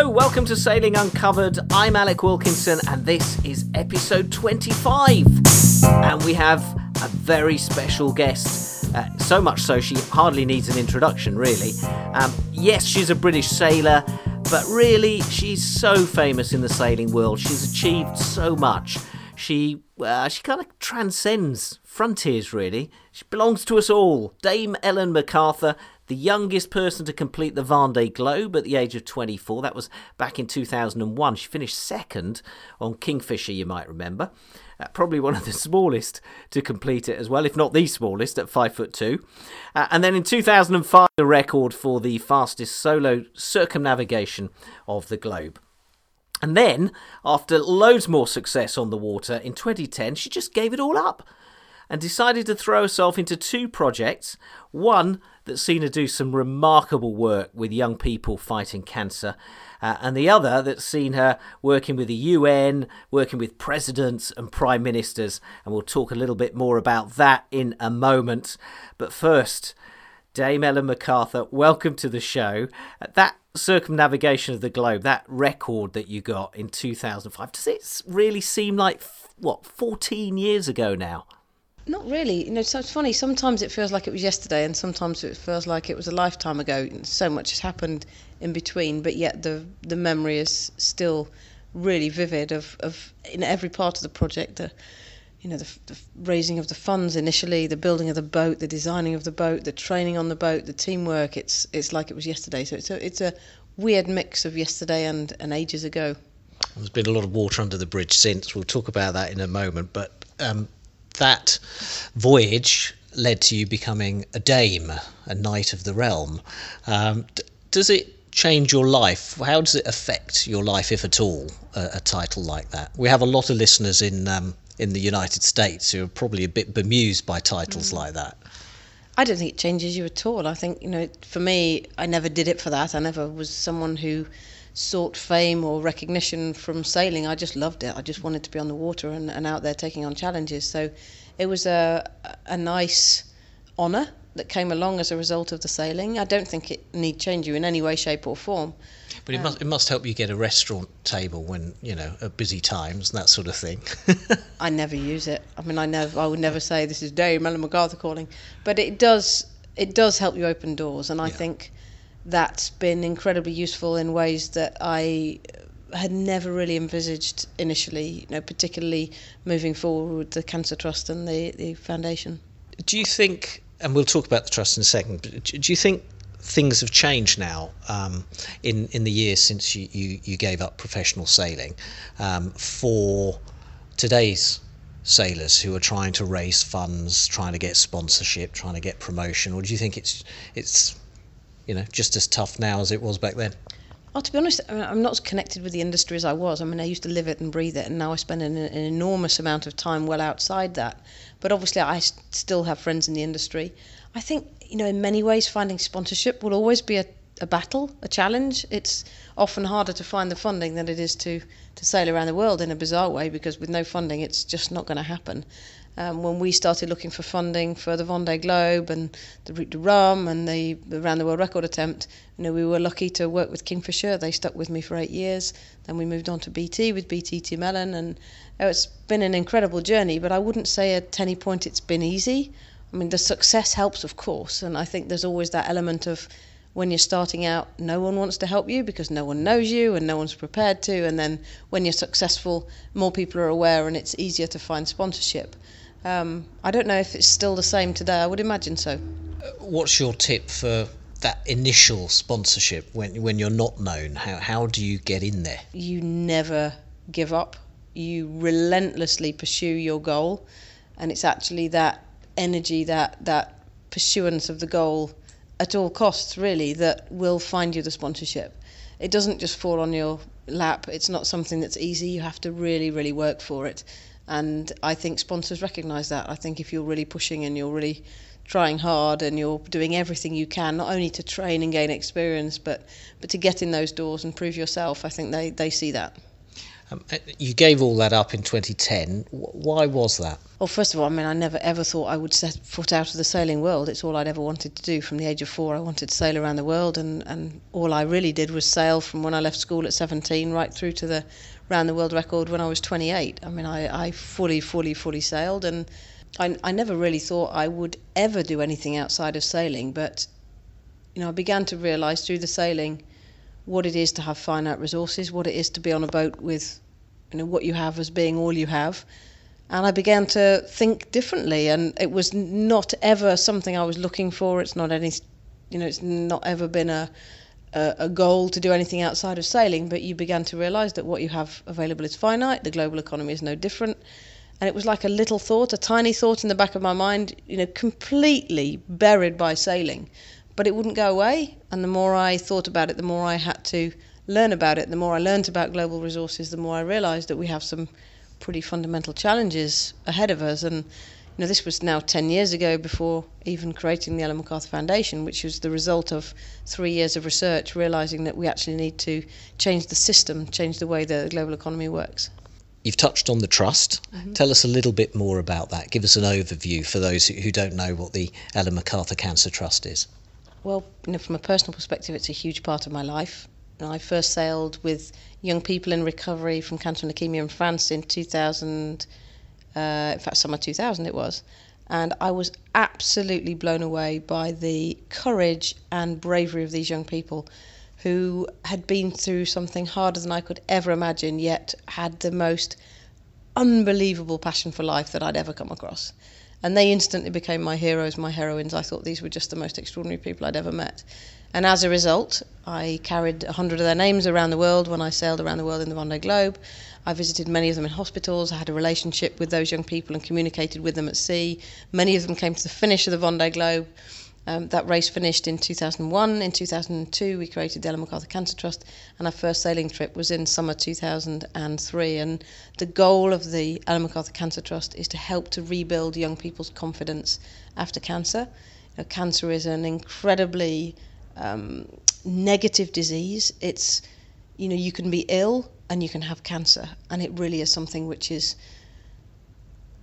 Hello, welcome to Sailing Uncovered. I'm Alec Wilkinson, and this is episode 25. And we have a very special guest. Uh, so much so, she hardly needs an introduction, really. Um, yes, she's a British sailor, but really, she's so famous in the sailing world. She's achieved so much. She, uh, she kind of transcends frontiers, really. She belongs to us all. Dame Ellen MacArthur, the youngest person to complete the Vendée Globe at the age of 24. That was back in 2001. She finished second on Kingfisher, you might remember. Uh, probably one of the smallest to complete it as well, if not the smallest at five foot two. Uh, and then in 2005, the record for the fastest solo circumnavigation of the globe. And then, after loads more success on the water in 2010, she just gave it all up and decided to throw herself into two projects. One that's seen her do some remarkable work with young people fighting cancer, uh, and the other that's seen her working with the UN, working with presidents and prime ministers. And we'll talk a little bit more about that in a moment. But first, Dame Ellen MacArthur, welcome to the show. Uh, that circumnavigation of the globe, that record that you got in 2005, does it really seem like, what, 14 years ago now? Not really. You know, so it's funny. Sometimes it feels like it was yesterday, and sometimes it feels like it was a lifetime ago. So much has happened in between, but yet the the memory is still really vivid of, of in every part of the project. The you know the, the raising of the funds initially, the building of the boat, the designing of the boat, the training on the boat, the teamwork. It's it's like it was yesterday. So it's a it's a weird mix of yesterday and, and ages ago. There's been a lot of water under the bridge since. We'll talk about that in a moment, but. Um, that voyage led to you becoming a dame, a knight of the realm. Um, d- does it change your life? How does it affect your life, if at all, a, a title like that? We have a lot of listeners in um, in the United States who are probably a bit bemused by titles mm. like that. I don't think it changes you at all. I think you know, for me, I never did it for that. I never was someone who sought fame or recognition from sailing. I just loved it. I just wanted to be on the water and, and out there taking on challenges. So it was a, a nice honour that came along as a result of the sailing. I don't think it need change you in any way, shape, or form. But it um, must it must help you get a restaurant table when you know at busy times and that sort of thing. I never use it. I mean, I never I would never say this is Dame Ellen MacArthur calling, but it does it does help you open doors, and I yeah. think that's been incredibly useful in ways that I had never really envisaged initially, you know, particularly moving forward with the Cancer Trust and the, the foundation. Do you think, and we'll talk about the trust in a second, but do you think things have changed now um, in, in the years since you, you, you gave up professional sailing um, for today's sailors who are trying to raise funds, trying to get sponsorship, trying to get promotion, or do you think it's it's you know just as tough now as it was back then? Oh, to be honest, I'm not as connected with the industry as I was. I mean, I used to live it and breathe it, and now I spend an, an enormous amount of time well outside that. But obviously, I still have friends in the industry. I think, you know, in many ways, finding sponsorship will always be a, a battle, a challenge. It's often harder to find the funding than it is to, to sail around the world in a bizarre way because with no funding, it's just not going to happen um, when we started looking for funding for the Vendée Globe and the Route du Rhum and the, the Round the World Record attempt, you know, we were lucky to work with Kingfisher. They stuck with me for eight years. Then we moved on to BT with BT Team Ellen, and oh, it's been an incredible journey. But I wouldn't say at any point it's been easy. I mean, the success helps, of course, and I think there's always that element of when you're starting out, no one wants to help you because no one knows you and no one's prepared to. And then when you're successful, more people are aware and it's easier to find sponsorship. Um, I don't know if it's still the same today. I would imagine so. What's your tip for that initial sponsorship when when you're not known? How how do you get in there? You never give up. You relentlessly pursue your goal, and it's actually that energy, that that pursuance of the goal at all costs, really, that will find you the sponsorship. It doesn't just fall on your lap. It's not something that's easy. You have to really, really work for it. And I think sponsors recognise that. I think if you're really pushing and you're really trying hard and you're doing everything you can, not only to train and gain experience, but, but to get in those doors and prove yourself, I think they, they see that. Um, uh, you gave all that up in 2010. Why was that? Well, first of all, I mean, I never ever thought I would set foot out of the sailing world. It's all I'd ever wanted to do. From the age of four, I wanted to sail around the world, and, and all I really did was sail from when I left school at 17 right through to the round the world record when I was 28. I mean, I, I fully, fully, fully sailed, and I, I never really thought I would ever do anything outside of sailing. But you know, I began to realise through the sailing what it is to have finite resources, what it is to be on a boat with, you know, what you have as being all you have. And I began to think differently, and it was not ever something I was looking for. It's not any, you know, it's not ever been a a, a goal to do anything outside of sailing. But you began to realise that what you have available is finite. The global economy is no different. And it was like a little thought, a tiny thought in the back of my mind, you know, completely buried by sailing but it wouldn't go away. And the more I thought about it, the more I had to learn about it. The more I learned about global resources, the more I realised that we have some pretty fundamental challenges ahead of us. And know, this was now 10 years ago before even creating the Ellen MacArthur Foundation, which was the result of three years of research, realising that we actually need to change the system, change the way the global economy works. You've touched on the trust. Mm-hmm. Tell us a little bit more about that. Give us an overview for those who don't know what the Ellen MacArthur Cancer Trust is. Well, you know, from a personal perspective, it's a huge part of my life. I first sailed with young people in recovery from cancer and leukemia in France in 2000, uh, in fact, summer 2000 it was. And I was absolutely blown away by the courage and bravery of these young people who had been through something harder than I could ever imagine, yet had the most unbelievable passion for life that I'd ever come across and they instantly became my heroes, my heroines. I thought these were just the most extraordinary people I'd ever met. And as a result, I carried a hundred of their names around the world when I sailed around the world in the Vendée Globe. I visited many of them in hospitals. I had a relationship with those young people and communicated with them at sea. Many of them came to the finish of the Vendée Globe um, that race finished in 2001. In 2002, we created the Ellen MacArthur Cancer Trust, and our first sailing trip was in summer 2003. And the goal of the Ellen MacArthur Cancer Trust is to help to rebuild young people's confidence after cancer. You know, cancer is an incredibly um, negative disease. It's, you know, you can be ill and you can have cancer, and it really is something which is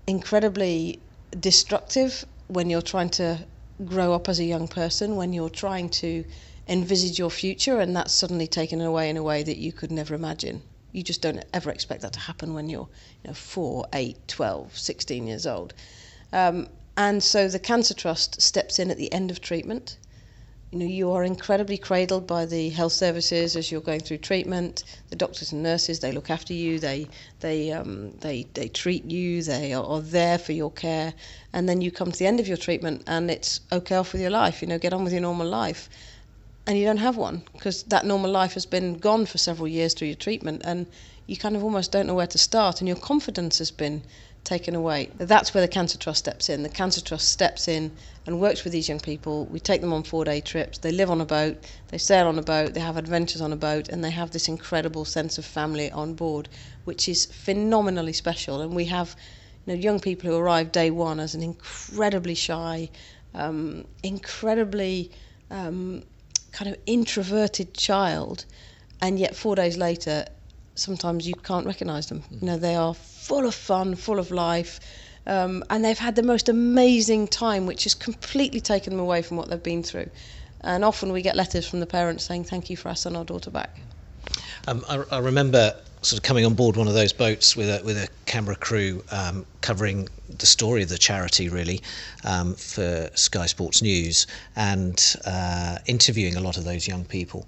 incredibly destructive when you're trying to grow up as a young person when you're trying to envisage your future and that's suddenly taken away in a way that you could never imagine. You just don't ever expect that to happen when you're you know, 4, 8, 12, 16 years old. Um, and so the Cancer Trust steps in at the end of treatment you know, you are incredibly cradled by the health services as you're going through treatment. The doctors and nurses, they look after you, they, they, um, they, they treat you, they are, are there for your care. And then you come to the end of your treatment and it's okay off with your life, you know, get on with your normal life. And you don't have one because that normal life has been gone for several years through your treatment and you kind of almost don't know where to start and your confidence has been taken away. That's where the Cancer Trust steps in. The Cancer Trust steps in and works with these young people. We take them on four day trips. They live on a boat, they sail on a boat, they have adventures on a boat, and they have this incredible sense of family on board, which is phenomenally special. And we have you know, young people who arrive day one as an incredibly shy, um, incredibly um, kind of introverted child, and yet four days later, sometimes you can't recognise them. You know, they are full of fun, full of life. Um, and they've had the most amazing time, which has completely taken them away from what they've been through. And often we get letters from the parents saying, Thank you for our son or daughter back. Um, I, I, remember sort of coming on board one of those boats with a, with a camera crew um, covering the story of the charity, really, um, for Sky Sports News and uh, interviewing a lot of those young people.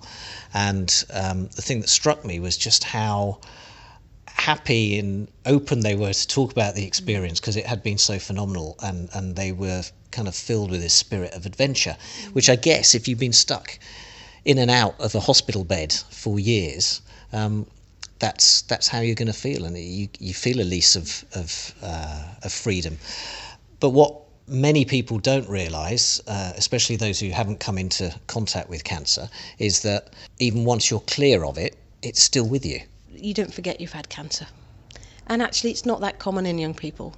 And um, the thing that struck me was just how happy and open they were to talk about the experience because it had been so phenomenal and, and they were kind of filled with this spirit of adventure, which I guess if you've been stuck in and out of a hospital bed for years, um, that's that's how you're going to feel, and you you feel a lease of of, uh, of freedom. But what many people don't realise, uh, especially those who haven't come into contact with cancer, is that even once you're clear of it, it's still with you you don't forget you've had cancer. And actually, it's not that common in young people.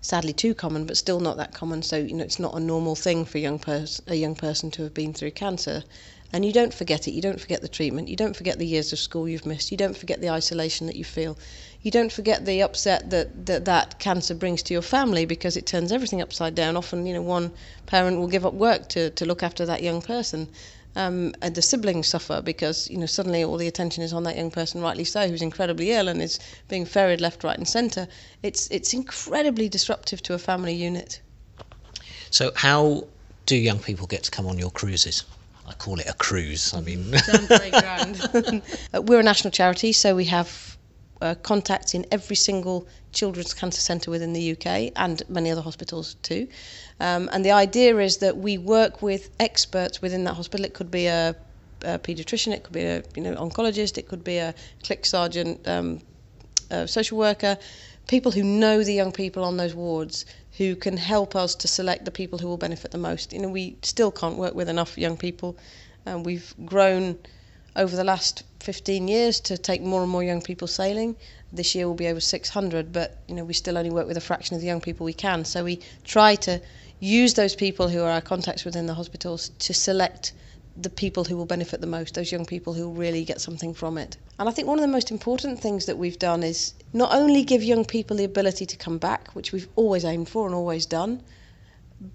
sadly too common, but still not that common. So you know, it's not a normal thing for young person a young person to have been through cancer. And you don't forget it. You don't forget the treatment. You don't forget the years of school you've missed. You don't forget the isolation that you feel. You don't forget the upset that that, that cancer brings to your family because it turns everything upside down. Often, you know, one parent will give up work to, to look after that young person. Um, and the siblings suffer because you know suddenly all the attention is on that young person, rightly so, who's incredibly ill and is being ferried left, right, and centre. It's it's incredibly disruptive to a family unit. So, how do young people get to come on your cruises? I call it a cruise. I mean, Sounds very grand. Uh, We're a national charity, so we have uh, contacts in every single children's cancer centre within the UK and many other hospitals too. Um, and the idea is that we work with experts within that hospital. It could be a, a paediatrician, it could be a you know oncologist, it could be a CLIC Sargent, um, a social worker, people who know the young people on those wards who can help us to select the people who will benefit the most. You know, we still can't work with enough young people, and we've grown over the last 15 years to take more and more young people sailing. This year will be over 600, but you know we still only work with a fraction of the young people we can. So we try to use those people who are our contacts within the hospitals to select the people who will benefit the most, those young people who really get something from it. And I think one of the most important things that we've done is not only give young people the ability to come back, which we've always aimed for and always done,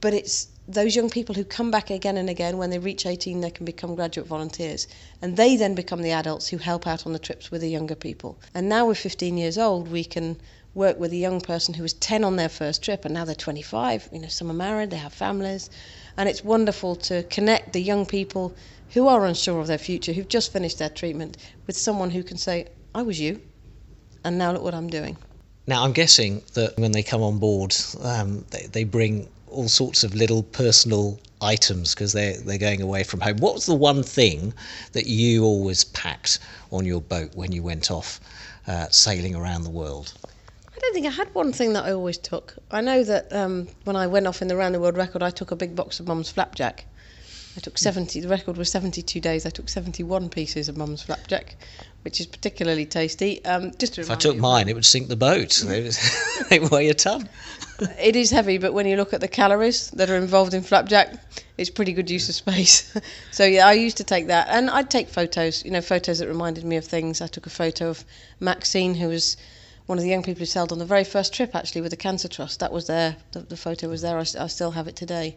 but it's those young people who come back again and again when they reach 18 they can become graduate volunteers. And they then become the adults who help out on the trips with the younger people. And now we're 15 years old we can work with a young person who was 10 on their first trip and now they're 25 you know some are married they have families and it's wonderful to connect the young people who are unsure of their future who've just finished their treatment with someone who can say i was you and now look what i'm doing now I'm guessing that when they come on board, um, they, they bring all sorts of little personal items because they're they're going away from home. What was the one thing that you always packed on your boat when you went off uh, sailing around the world? I don't think I had one thing that I always took. I know that um, when I went off in the round the world record, I took a big box of Mum's flapjack. I took 70. The record was 72 days. I took 71 pieces of Mum's flapjack, which is particularly tasty. Um, just to If I took mine, it would sink the boat. They weigh a ton. it is heavy, but when you look at the calories that are involved in flapjack, it's pretty good use of space. so yeah, I used to take that, and I'd take photos. You know, photos that reminded me of things. I took a photo of Maxine, who was one of the young people who sailed on the very first trip, actually, with the Cancer Trust. That was there. The, the photo was there. I still have it today.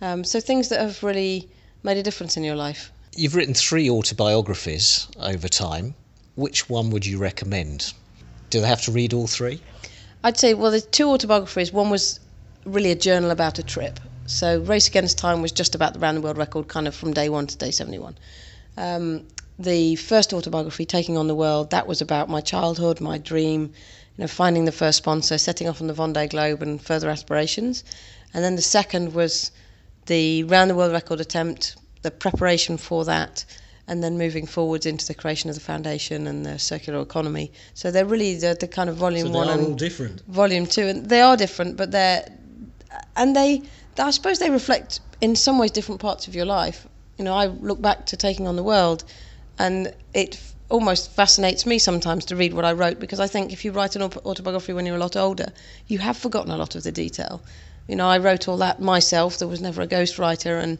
Um, so things that have really made a difference in your life. You've written three autobiographies over time. Which one would you recommend? Do they have to read all three? I'd say, well, there's two autobiographies. One was really a journal about a trip. So Race Against Time was just about the round the world record, kind of from day one to day 71. Um, the first autobiography, Taking on the World, that was about my childhood, my dream, you know, finding the first sponsor, setting off on the Vendée Globe, and further aspirations. And then the second was the round the world record attempt, the preparation for that, and then moving forwards into the creation of the foundation and the circular economy. So they're really the, the kind of volume one and different. volume two, and they are different, but they're and they, I suppose, they reflect in some ways different parts of your life. You know, I look back to taking on the world, and it almost fascinates me sometimes to read what I wrote because I think if you write an autobiography when you're a lot older, you have forgotten a lot of the detail. You know, I wrote all that myself. There was never a ghostwriter, and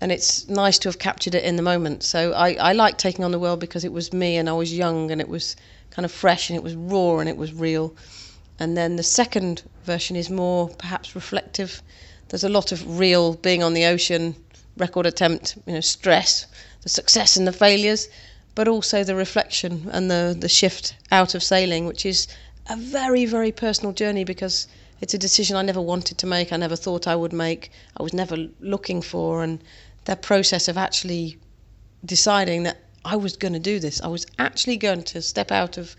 and it's nice to have captured it in the moment. So I, I like taking on the world because it was me, and I was young, and it was kind of fresh, and it was raw, and it was real. And then the second version is more perhaps reflective. There's a lot of real being on the ocean, record attempt, you know, stress, the success and the failures, but also the reflection and the, the shift out of sailing, which is a very, very personal journey because it's a decision I never wanted to make, I never thought I would make, I was never looking for. And that process of actually deciding that I was going to do this, I was actually going to step out of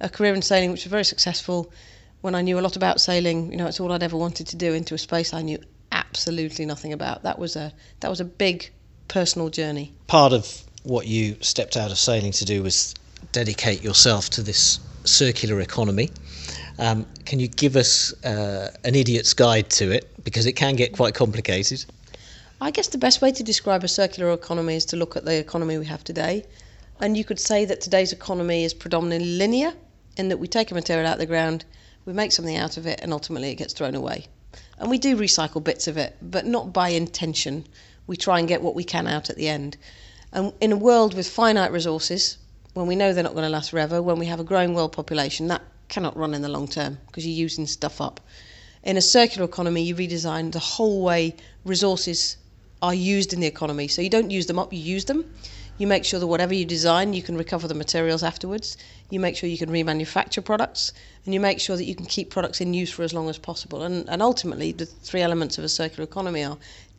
a career in sailing, which was very successful. When I knew a lot about sailing, you know, it's all I'd ever wanted to do into a space I knew absolutely nothing about. That was a that was a big personal journey. Part of what you stepped out of sailing to do was dedicate yourself to this circular economy. Um, can you give us uh, an idiot's guide to it? Because it can get quite complicated. I guess the best way to describe a circular economy is to look at the economy we have today. And you could say that today's economy is predominantly linear, in that we take a material out of the ground, we make something out of it, and ultimately it gets thrown away. And we do recycle bits of it, but not by intention. We try and get what we can out at the end. And in a world with finite resources, when we know they're not going to last forever, when we have a growing world population, that cannot run in the long term because you're using stuff up. In a circular economy, you redesign the whole way resources are used in the economy. So you don't use them up, you use them. You make sure that whatever you design, you can recover the materials afterwards. You make sure you can remanufacture products, and you make sure that you can keep products in use for as long as possible. And, and ultimately, the three elements of a circular economy are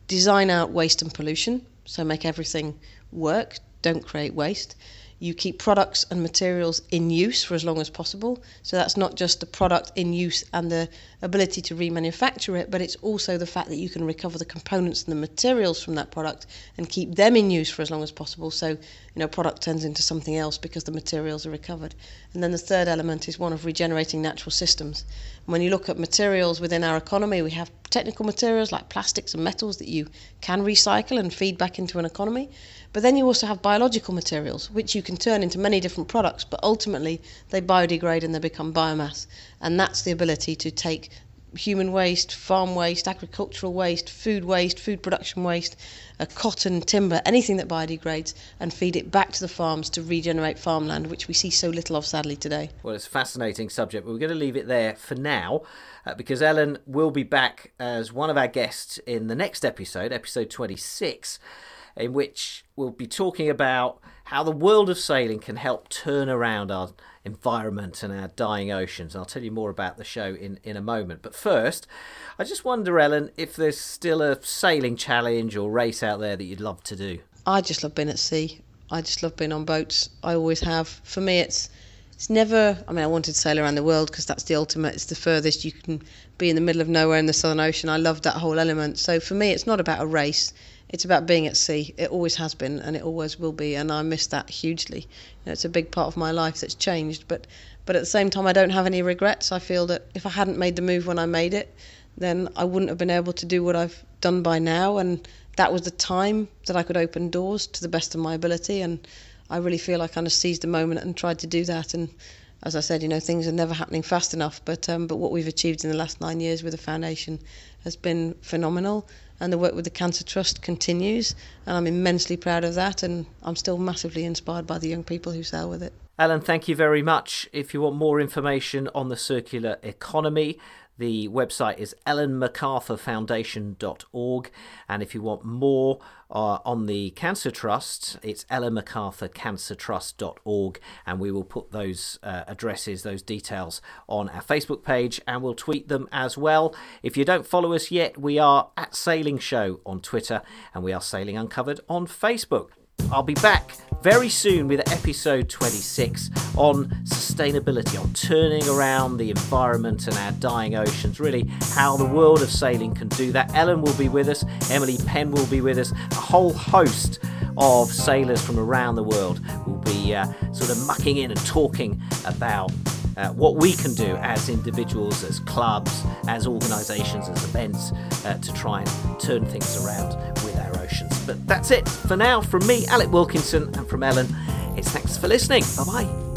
design out waste and pollution, so make everything work, don't create waste you keep products and materials in use for as long as possible. So that's not just the product in use and the ability to remanufacture it, but it's also the fact that you can recover the components and the materials from that product and keep them in use for as long as possible. So, you know, product turns into something else because the materials are recovered. And then the third element is one of regenerating natural systems. And when you look at materials within our economy, we have technical materials like plastics and metals that you can recycle and feed back into an economy. But then you also have biological materials, which you can turn into many different products, but ultimately they biodegrade and they become biomass. And that's the ability to take human waste, farm waste, agricultural waste, food waste, food production waste, uh, cotton, timber, anything that biodegrades, and feed it back to the farms to regenerate farmland, which we see so little of sadly today. Well, it's a fascinating subject, but we're going to leave it there for now uh, because Ellen will be back as one of our guests in the next episode, episode 26 in which we'll be talking about how the world of sailing can help turn around our environment and our dying oceans. I'll tell you more about the show in, in a moment. But first, I just wonder, Ellen, if there's still a sailing challenge or race out there that you'd love to do. I just love being at sea. I just love being on boats. I always have. For me, it's it's never. I mean, I wanted to sail around the world because that's the ultimate. It's the furthest you can be in the middle of nowhere in the Southern Ocean. I love that whole element. So for me, it's not about a race it's about being at sea. It always has been, and it always will be, and I miss that hugely. You know, it's a big part of my life that's changed, but but at the same time, I don't have any regrets. I feel that if I hadn't made the move when I made it, then I wouldn't have been able to do what I've done by now, and that was the time that I could open doors to the best of my ability, and I really feel I kind of seized the moment and tried to do that, and as I said, you know, things are never happening fast enough, but um, but what we've achieved in the last nine years with the foundation has been phenomenal and the work with the Cancer Trust continues, and I'm immensely proud of that, and I'm still massively inspired by the young people who sail with it. Ellen, thank you very much. If you want more information on the circular economy, the website is ellenmacarthurfoundation.org. And if you want more uh, on the Cancer Trust, it's ellenmacarthurcancertrust.org. And we will put those uh, addresses, those details on our Facebook page and we'll tweet them as well. If you don't follow us yet, we are at Sailing Show on Twitter and we are Sailing Uncovered on Facebook. I'll be back very soon with episode 26 on sustainability, on turning around the environment and our dying oceans, really how the world of sailing can do that. Ellen will be with us, Emily Penn will be with us, a whole host of sailors from around the world will be uh, sort of mucking in and talking about uh, what we can do as individuals, as clubs, as organisations, as events uh, to try and turn things around. But that's it for now from me, Alec Wilkinson, and from Ellen. It's thanks for listening. Bye bye.